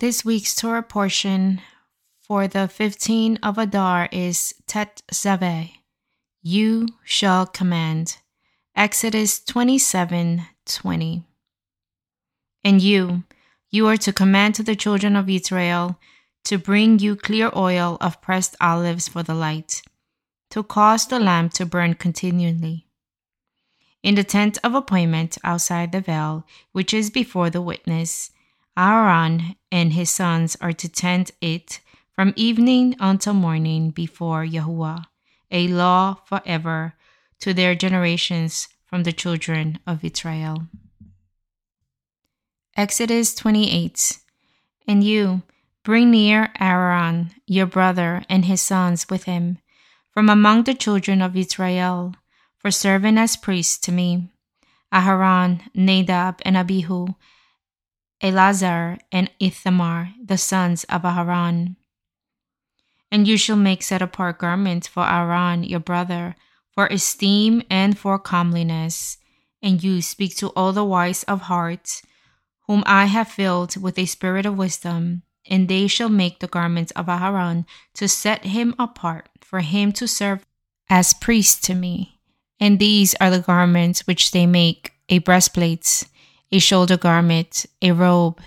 This week's Torah portion for the 15 of Adar is Tet Zaveh. You shall command. Exodus 27 20. And you, you are to command to the children of Israel to bring you clear oil of pressed olives for the light, to cause the lamp to burn continually. In the tent of appointment outside the veil, which is before the witness, Aaron and his sons are to tend it from evening until morning before Yahuwah, a law forever to their generations from the children of Israel. Exodus 28 And you, bring near Aaron, your brother, and his sons with him, from among the children of Israel, for serving as priests to me. Aharon, Nadab, and Abihu, Eleazar, and Ithamar, the sons of Aharon. And you shall make set apart garments for Aaron, your brother, for esteem and for comeliness. And you speak to all the wise of heart, whom I have filled with a spirit of wisdom, and they shall make the garments of Aharon to set him apart, for him to serve as priest to me. And these are the garments which they make a breastplate, a shoulder garment, a robe,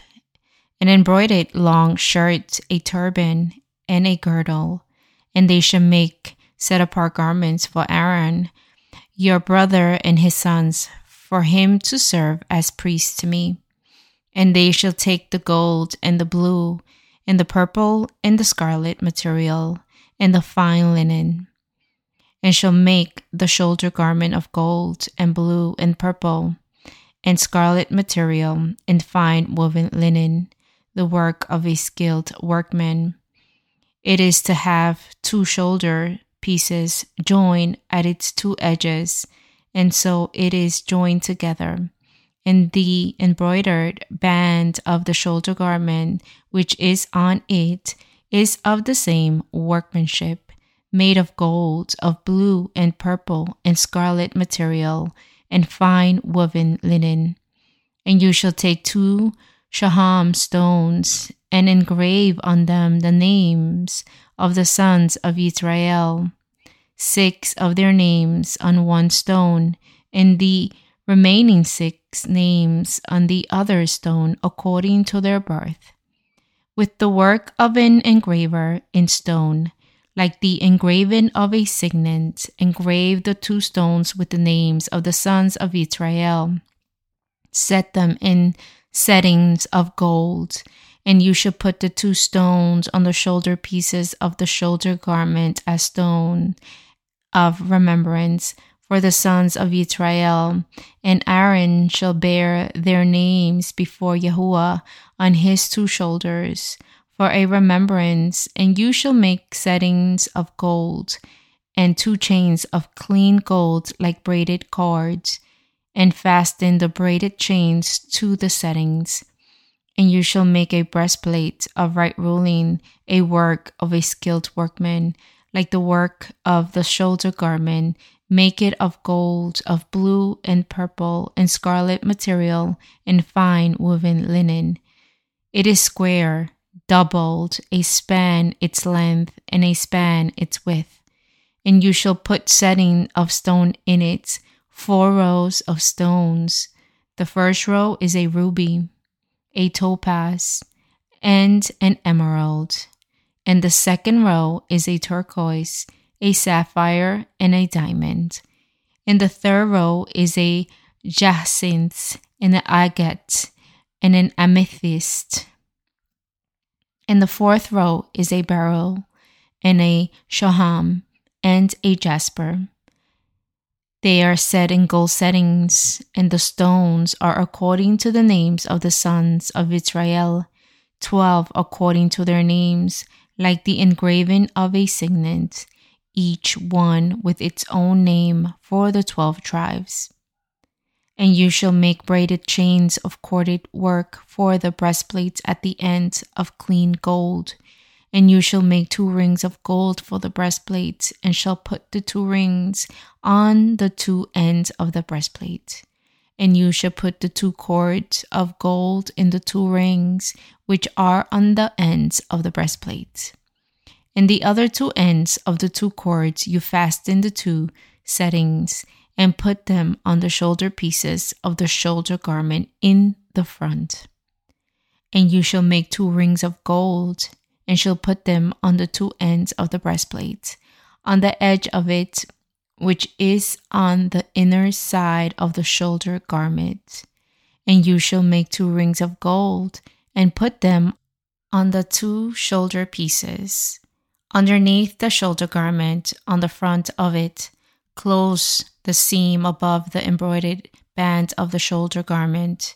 an embroidered long shirt, a turban, and a girdle. And they shall make set apart garments for Aaron, your brother, and his sons, for him to serve as priest to me. And they shall take the gold and the blue, and the purple and the scarlet material, and the fine linen, and shall make the shoulder garment of gold and blue and purple and scarlet material and fine woven linen, the work of a skilled workman. It is to have two shoulder pieces joined at its two edges, and so it is joined together. And the embroidered band of the shoulder garment, which is on it, is of the same workmanship, made of gold, of blue and purple and scarlet material and fine woven linen. And you shall take two shoham stones and engrave on them the names of the sons of Israel, six of their names on one stone, and the remaining six names on the other stone according to their birth, with the work of an engraver in stone like the engraving of a signet, engrave the two stones with the names of the sons of Israel. Set them in settings of gold, and you shall put the two stones on the shoulder pieces of the shoulder garment as stone of remembrance for the sons of Israel, and Aaron shall bear their names before Yahuwah on his two shoulders for a remembrance, and you shall make settings of gold, and two chains of clean gold like braided cords, and fasten the braided chains to the settings. And you shall make a breastplate of right ruling, a work of a skilled workman, like the work of the shoulder garment. Make it of gold, of blue and purple and scarlet material, and fine woven linen. It is square, doubled a span its length and a span its width. And you shall put setting of stone in it, four rows of stones. The first row is a ruby, a topaz, and an emerald. And the second row is a turquoise, a sapphire, and a diamond. And the third row is a jacinth, and an agate, and an amethyst in the fourth row is a beryl and a shoham and a jasper. They are set in gold settings, and the stones are according to the names of the sons of Israel, twelve according to their names, like the engraving of a signet, each one with its own name for the twelve tribes. And you shall make braided chains of corded work for the breastplates at the ends of clean gold. And you shall make two rings of gold for the breastplates, and shall put the two rings on the two ends of the breastplate. And you shall put the two cords of gold in the two rings which are on the ends of the breastplate. In the other two ends of the two cords you fasten the two settings and put them on the shoulder pieces of the shoulder garment in the front. And you shall make two rings of gold, and shall put them on the two ends of the breastplate, on the edge of it, which is on the inner side of the shoulder garment. And you shall make two rings of gold, and put them on the two shoulder pieces, underneath the shoulder garment, on the front of it, close the seam above the embroidered band of the shoulder garment.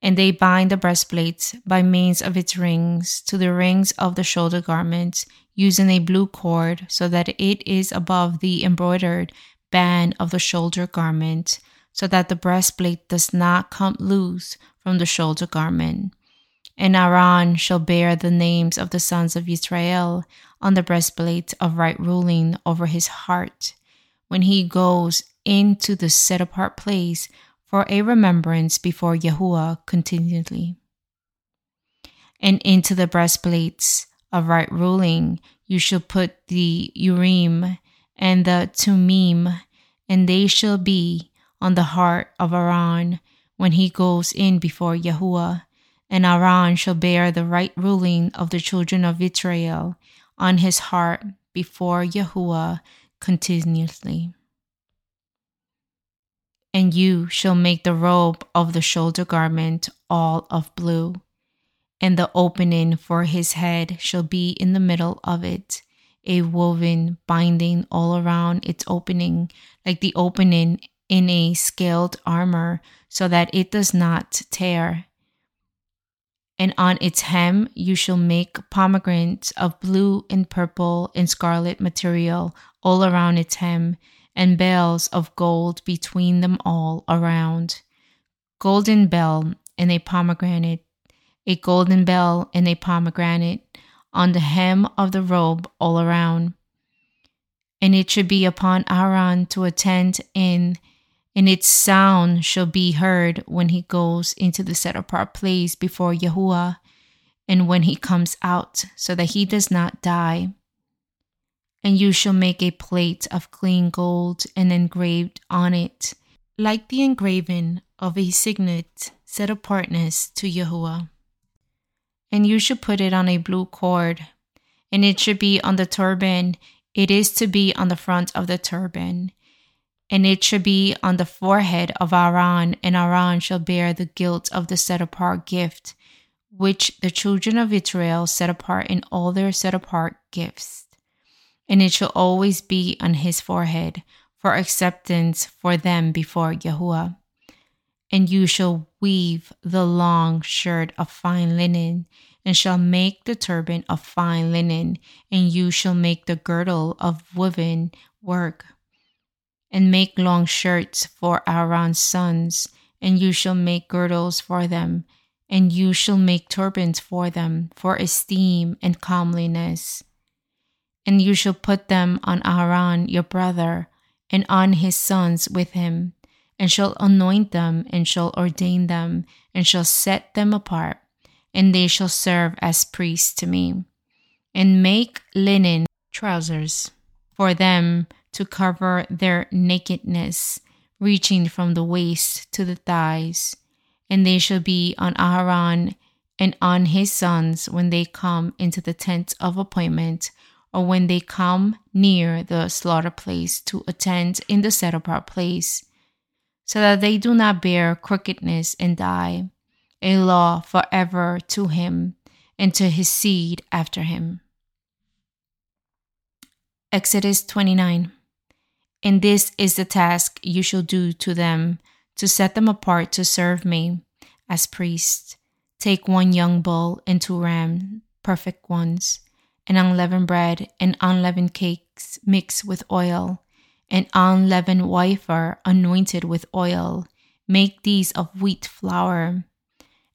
And they bind the breastplate by means of its rings to the rings of the shoulder garment, using a blue cord so that it is above the embroidered band of the shoulder garment, so that the breastplate does not come loose from the shoulder garment. And Aaron shall bear the names of the sons of Israel on the breastplate of right ruling over his heart when he goes into the set apart place for a remembrance before Yahuwah continually. And into the breastplates of right ruling you shall put the Urim and the Thummim, and they shall be on the heart of Aaron when he goes in before Yahuwah. And Aaron shall bear the right ruling of the children of Israel on his heart before Yahuwah continuously. And you shall make the robe of the shoulder garment all of blue, and the opening for his head shall be in the middle of it, a woven binding all around its opening, like the opening in a scaled armor, so that it does not tear and on its hem you shall make pomegranates of blue and purple and scarlet material all around its hem, and bells of gold between them all around. Golden bell and a pomegranate, a golden bell and a pomegranate on the hem of the robe all around. And it should be upon Aaron to attend in and its sound shall be heard when he goes into the set apart place before Yahuwah, and when he comes out, so that he does not die. And you shall make a plate of clean gold and engraved on it, like the engraving of a signet set apartness to Yahuwah. And you shall put it on a blue cord, and it should be on the turban. It is to be on the front of the turban and it shall be on the forehead of Aaron, and Aaron shall bear the guilt of the set apart gift, which the children of Israel set apart in all their set apart gifts. And it shall always be on his forehead for acceptance for them before Yahuwah. And you shall weave the long shirt of fine linen, and shall make the turban of fine linen, and you shall make the girdle of woven work and make long shirts for Aaron's sons, and you shall make girdles for them, and you shall make turbans for them, for esteem and comeliness. And you shall put them on Aaron your brother, and on his sons with him, and shall anoint them, and shall ordain them, and shall set them apart, and they shall serve as priests to me. And make linen trousers for them to cover their nakedness, reaching from the waist to the thighs. And they shall be on Aaron and on his sons when they come into the tent of appointment, or when they come near the slaughter place to attend in the set apart place, so that they do not bear crookedness and die, a law forever to him and to his seed after him. Exodus 29 and this is the task you shall do to them to set them apart to serve me as priests. Take one young bull and two rams, perfect ones, and unleavened bread and unleavened cakes mixed with oil, and unleavened wafer anointed with oil. Make these of wheat flour.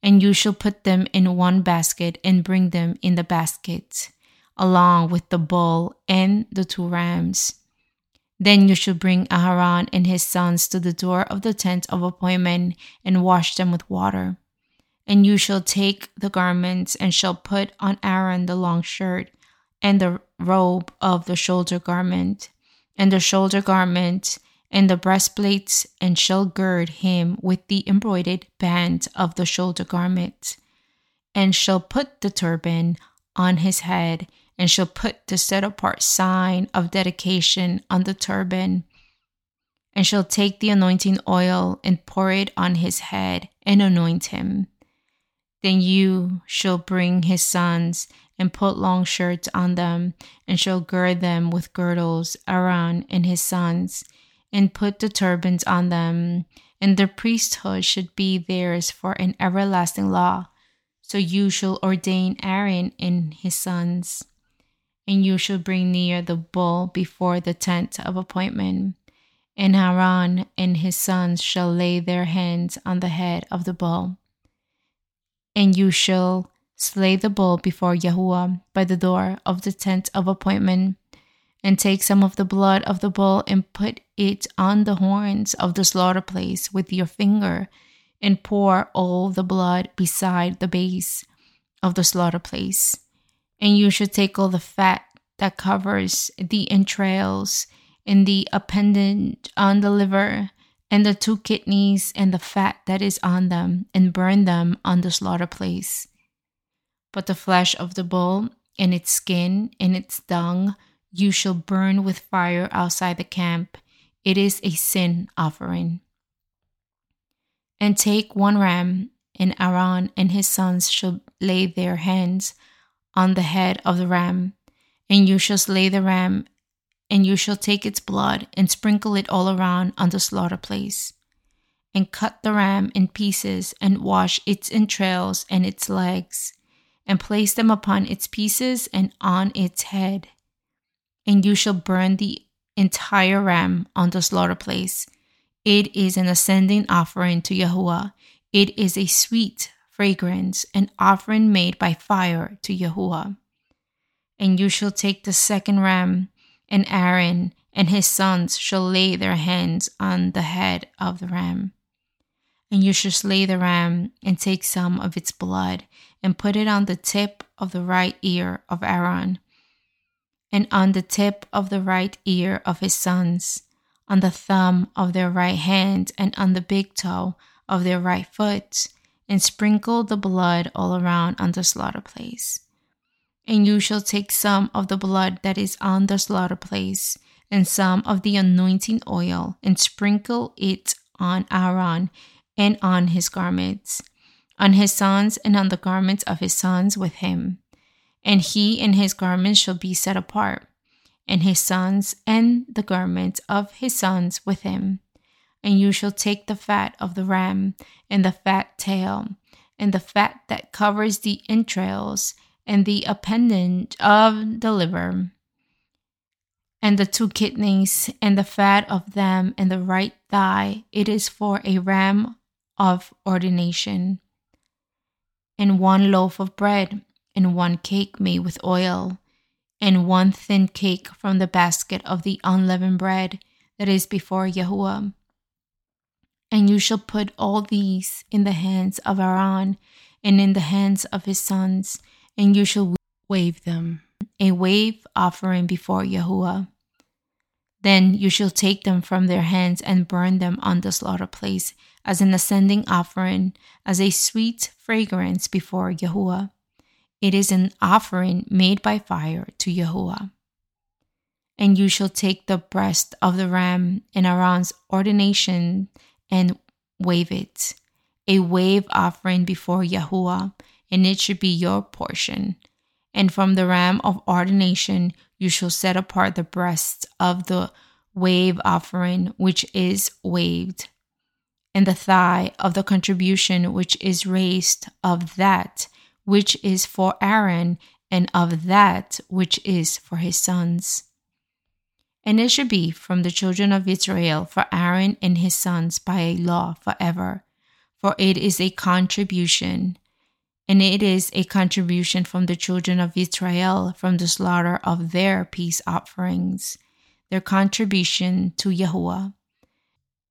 And you shall put them in one basket and bring them in the basket, along with the bull and the two rams Then you shall bring Aharon and his sons to the door of the tent of appointment and wash them with water. And you shall take the garments and shall put on Aaron the long shirt and the robe of the shoulder garment, and the shoulder garment and the breastplates, and shall gird him with the embroidered band of the shoulder garment, and shall put the turban on his head, and shall put the set apart sign of dedication on the turban, and shall take the anointing oil and pour it on his head and anoint him. Then you shall bring his sons and put long shirts on them, and shall gird them with girdles, Aaron and his sons, and put the turbans on them, and the priesthood should be theirs for an everlasting law. So you shall ordain Aaron and his sons, and you shall bring near the bull before the tent of appointment. And Aaron and his sons shall lay their hands on the head of the bull. And you shall slay the bull before Yahuwah by the door of the tent of appointment, and take some of the blood of the bull and put it on the horns of the slaughter place with your finger, and pour all the blood beside the base of the slaughter place. And you should take all the fat that covers the entrails and the appendage on the liver and the two kidneys and the fat that is on them, and burn them on the slaughter place but the flesh of the bull and its skin and its dung you shall burn with fire outside the camp. It is a sin offering. And take one ram, and Aaron and his sons shall lay their hands on the head of the ram, and you shall slay the ram, and you shall take its blood and sprinkle it all around on the slaughter place. And cut the ram in pieces, and wash its entrails and its legs and place them upon its pieces and on its head. And you shall burn the entire ram on the slaughter place. It is an ascending offering to Yahuwah. It is a sweet fragrance, an offering made by fire to Yahuwah. And you shall take the second ram, and Aaron and his sons shall lay their hands on the head of the ram. And you shall slay the ram and take some of its blood and put it on the tip of the right ear of Aaron, and on the tip of the right ear of his sons, on the thumb of their right hand, and on the big toe of their right foot, and sprinkle the blood all around on the slaughter place. And you shall take some of the blood that is on the slaughter place, and some of the anointing oil, and sprinkle it on Aaron and on his garments on his sons and on the garments of his sons with him. And he and his garments shall be set apart, and his sons and the garments of his sons with him. And you shall take the fat of the ram, and the fat tail, and the fat that covers the entrails, and the appendage of the liver, and the two kidneys, and the fat of them, and the right thigh. It is for a ram of ordination and one loaf of bread, and one cake made with oil, and one thin cake from the basket of the unleavened bread that is before Yahuwah. And you shall put all these in the hands of Aaron and in the hands of his sons, and you shall wave them, a wave offering before Yahuwah. Then you shall take them from their hands and burn them on the slaughter place as an ascending offering, as a sweet fragrance before Yahuwah. It is an offering made by fire to Yahuwah. And you shall take the breast of the ram in Aaron's ordination and wave it, a wave offering before Yahuwah, and it should be your portion. And from the ram of ordination you shall set apart the breast of the wave offering which is waved and the thigh of the contribution which is raised of that which is for Aaron and of that which is for his sons. And it should be from the children of Israel for Aaron and his sons by a law forever, for it is a contribution. And it is a contribution from the children of Israel from the slaughter of their peace offerings. their contribution to Yahuwah.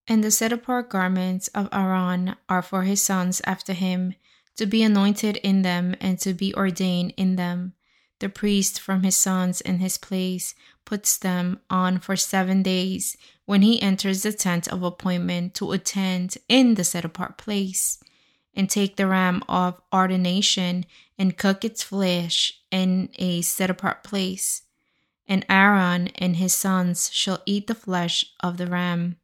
And the set apart garments of Aaron are for his sons after him, to be anointed in them and to be ordained in them. The priest from his sons in his place puts them on for seven days when he enters the tent of appointment to attend in the set apart place, and take the ram of ordination and cook its flesh in a set apart place. And Aaron and his sons shall eat the flesh of the ram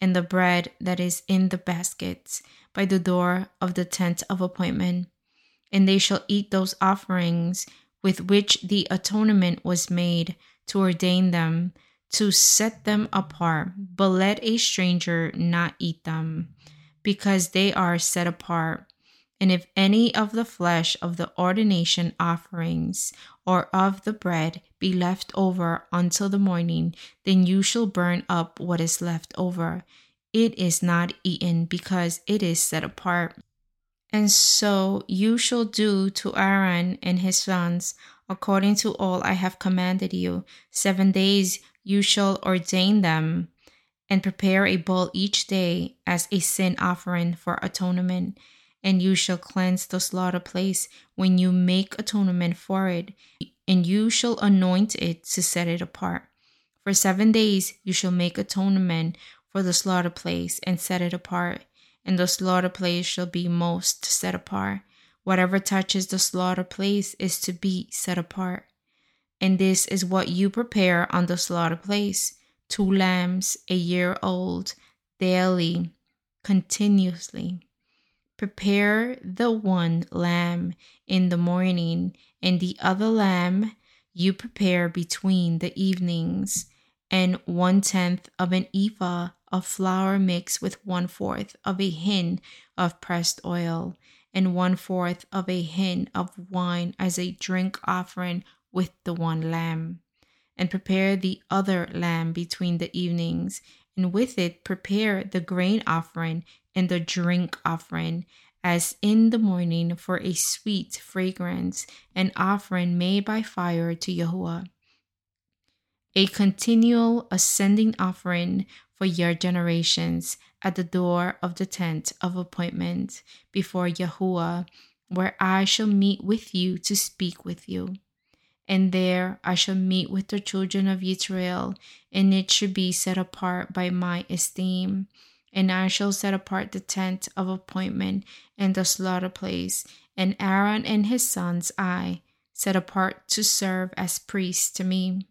and the bread that is in the baskets by the door of the tent of appointment. And they shall eat those offerings with which the atonement was made to ordain them, to set them apart. But let a stranger not eat them, because they are set apart. And if any of the flesh of the ordination offerings or of the bread be left over until the morning, then you shall burn up what is left over. It is not eaten because it is set apart. And so you shall do to Aaron and his sons according to all I have commanded you. Seven days you shall ordain them, and prepare a bull each day as a sin offering for atonement and you shall cleanse the slaughter place when you make atonement for it, and you shall anoint it to set it apart. For seven days you shall make atonement for the slaughter place and set it apart, and the slaughter place shall be most set apart. Whatever touches the slaughter place is to be set apart. And this is what you prepare on the slaughter place two lambs a year old, daily, continuously. Prepare the one lamb in the morning, and the other lamb you prepare between the evenings, and one tenth of an ephah of flour mixed with one fourth of a hin of pressed oil, and one fourth of a hin of wine as a drink offering with the one lamb. And prepare the other lamb between the evenings, and with it prepare the grain offering and the drink offering as in the morning for a sweet fragrance, an offering made by fire to Yahuwah. A continual ascending offering for your generations at the door of the tent of appointment before Yahuwah, where I shall meet with you to speak with you. And there I shall meet with the children of Israel, and it shall be set apart by my esteem and I shall set apart the tent of appointment and the slaughter place, and Aaron and his sons I set apart to serve as priests to me.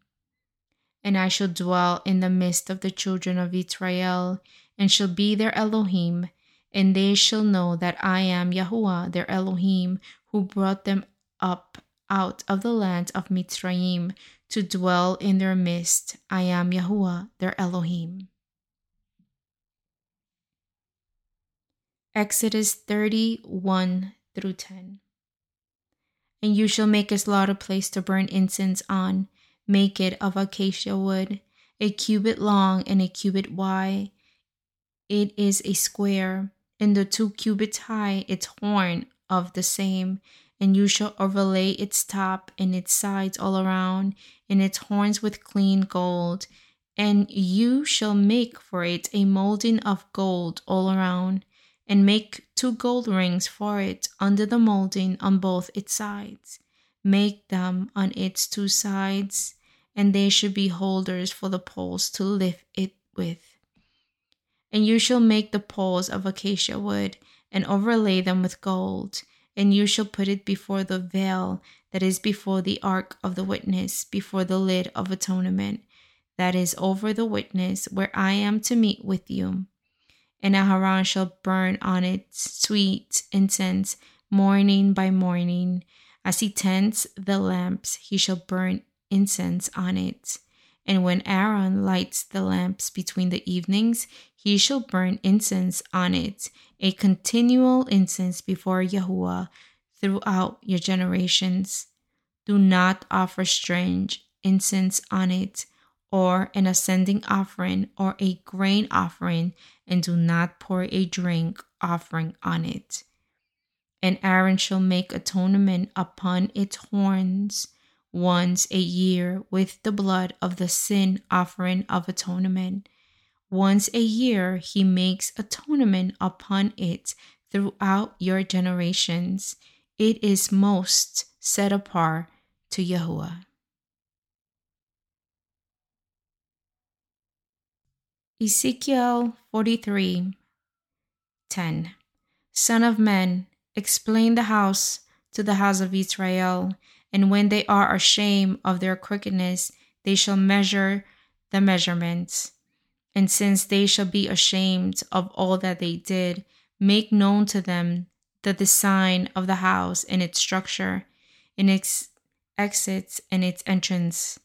And I shall dwell in the midst of the children of Israel, and shall be their Elohim, and they shall know that I am Yahuwah their Elohim, who brought them up out of the land of Mitzrayim to dwell in their midst. I am Yahuwah their Elohim. Exodus 31 through 10. And you shall make a slaughter place to burn incense on, make it of acacia wood, a cubit long and a cubit wide. It is a square, and the two cubits high, its horn of the same, and you shall overlay its top and its sides all around, and its horns with clean gold. And you shall make for it a molding of gold all around and make two gold rings for it under the molding on both its sides. Make them on its two sides, and they should be holders for the poles to lift it with. And you shall make the poles of acacia wood and overlay them with gold, and you shall put it before the veil that is before the ark of the witness, before the lid of atonement that is over the witness, where I am to meet with you and Aharon shall burn on it sweet incense morning by morning. As he tends the lamps, he shall burn incense on it. And when Aaron lights the lamps between the evenings, he shall burn incense on it, a continual incense before Yahuwah throughout your generations. Do not offer strange incense on it, or an ascending offering, or a grain offering and do not pour a drink offering on it. And Aaron shall make atonement upon its horns once a year with the blood of the sin offering of atonement. Once a year he makes atonement upon it throughout your generations. It is most set apart to Yahuwah. Ezekiel 43 10 Son of man, explain the house to the house of Israel, and when they are ashamed of their crookedness, they shall measure the measurements. And since they shall be ashamed of all that they did, make known to them the design of the house and its structure, and its exits and its entrance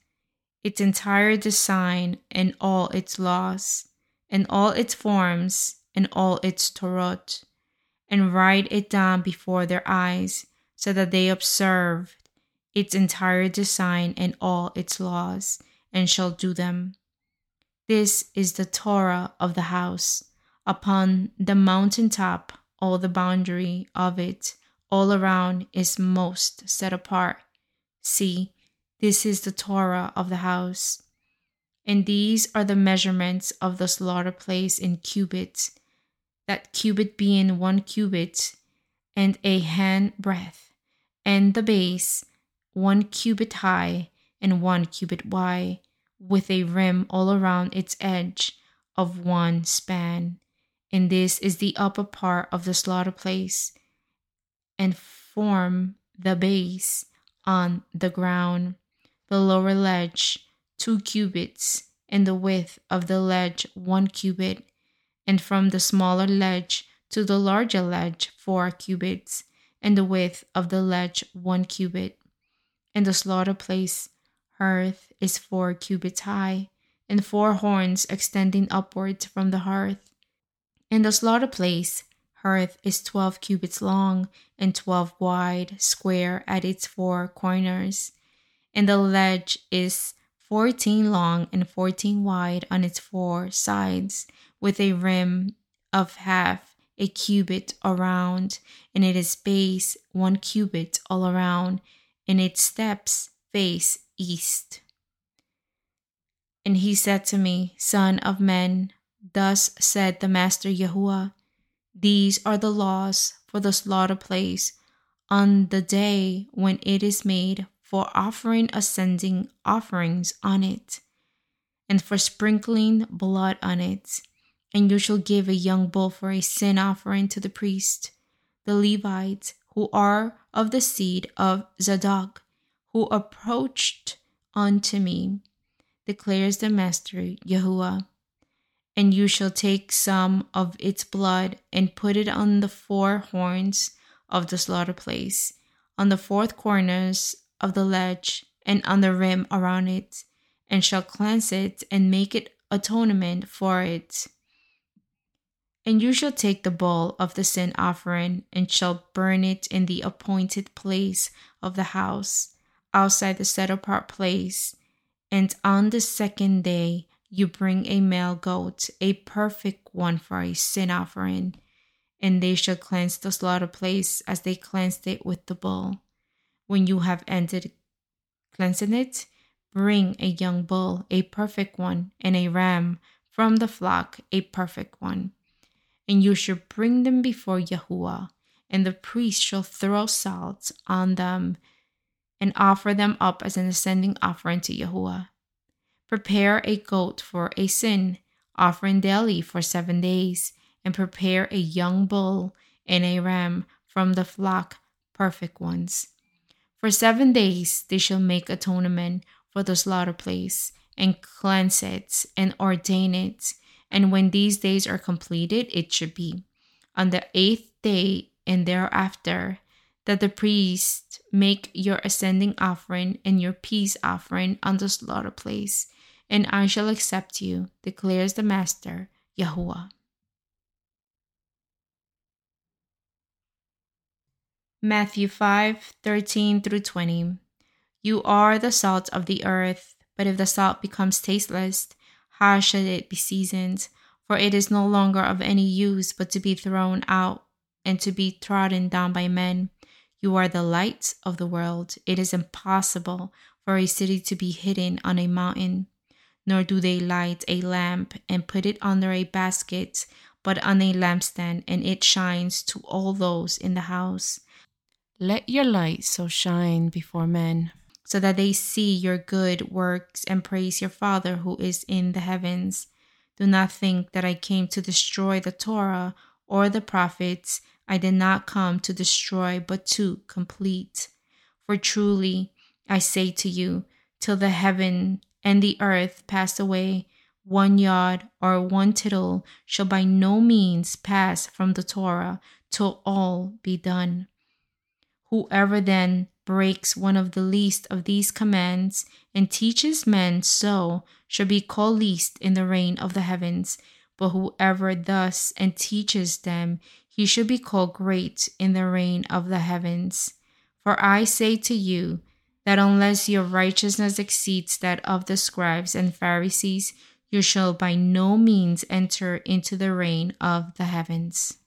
its entire design and all its laws, and all its forms and all its Torot, and write it down before their eyes, so that they observe its entire design and all its laws, and shall do them. This is the Torah of the house. Upon the mountain top, all the boundary of it all around is most set apart. See, this is the Torah of the house. And these are the measurements of the slaughter place in cubits, that cubit being one cubit and a hand breadth, and the base one cubit high and one cubit wide, with a rim all around its edge of one span. And this is the upper part of the slaughter place, and form the base on the ground the lower ledge two cubits, and the width of the ledge one cubit, and from the smaller ledge to the larger ledge four cubits, and the width of the ledge one cubit. And the slaughter place hearth is four cubits high, and four horns extending upwards from the hearth. And the slaughter place hearth is twelve cubits long and twelve wide, square at its four corners and the ledge is 14 long and 14 wide on its four sides, with a rim of half a cubit around, and it is base one cubit all around, and its steps face east. And he said to me, Son of man, thus said the Master Yahuwah, These are the laws for the slaughter place on the day when it is made for offering ascending offerings on it, and for sprinkling blood on it. And you shall give a young bull for a sin offering to the priest, the Levites, who are of the seed of Zadok, who approached unto me, declares the Master Yahuwah. And you shall take some of its blood and put it on the four horns of the slaughter place, on the fourth corners of the ledge and on the rim around it, and shall cleanse it and make it atonement for it. And you shall take the bowl of the sin offering and shall burn it in the appointed place of the house, outside the set apart place. And on the second day you bring a male goat, a perfect one for a sin offering, and they shall cleanse the slaughter place as they cleansed it with the bull. When you have ended cleansing it, bring a young bull, a perfect one, and a ram from the flock, a perfect one. And you shall bring them before Yahuwah, and the priest shall throw salt on them and offer them up as an ascending offering to Yahuwah. Prepare a goat for a sin, offering daily for seven days, and prepare a young bull and a ram from the flock, perfect ones. For seven days they shall make atonement for the slaughter place, and cleanse it, and ordain it. And when these days are completed, it should be on the eighth day and thereafter that the priest make your ascending offering and your peace offering on the slaughter place, and I shall accept you, declares the Master, Yahuwah. Matthew 5 13 through 20. You are the salt of the earth, but if the salt becomes tasteless, how shall it be seasoned? For it is no longer of any use but to be thrown out and to be trodden down by men. You are the light of the world. It is impossible for a city to be hidden on a mountain, nor do they light a lamp and put it under a basket, but on a lampstand, and it shines to all those in the house. Let your light so shine before men, so that they see your good works and praise your Father who is in the heavens. Do not think that I came to destroy the Torah or the prophets. I did not come to destroy, but to complete. For truly, I say to you, till the heaven and the earth pass away, one yod or one tittle shall by no means pass from the Torah till all be done. Whoever then breaks one of the least of these commands and teaches men so shall be called least in the reign of the heavens. But whoever thus and teaches them, he shall be called great in the reign of the heavens. For I say to you that unless your righteousness exceeds that of the scribes and Pharisees, you shall by no means enter into the reign of the heavens.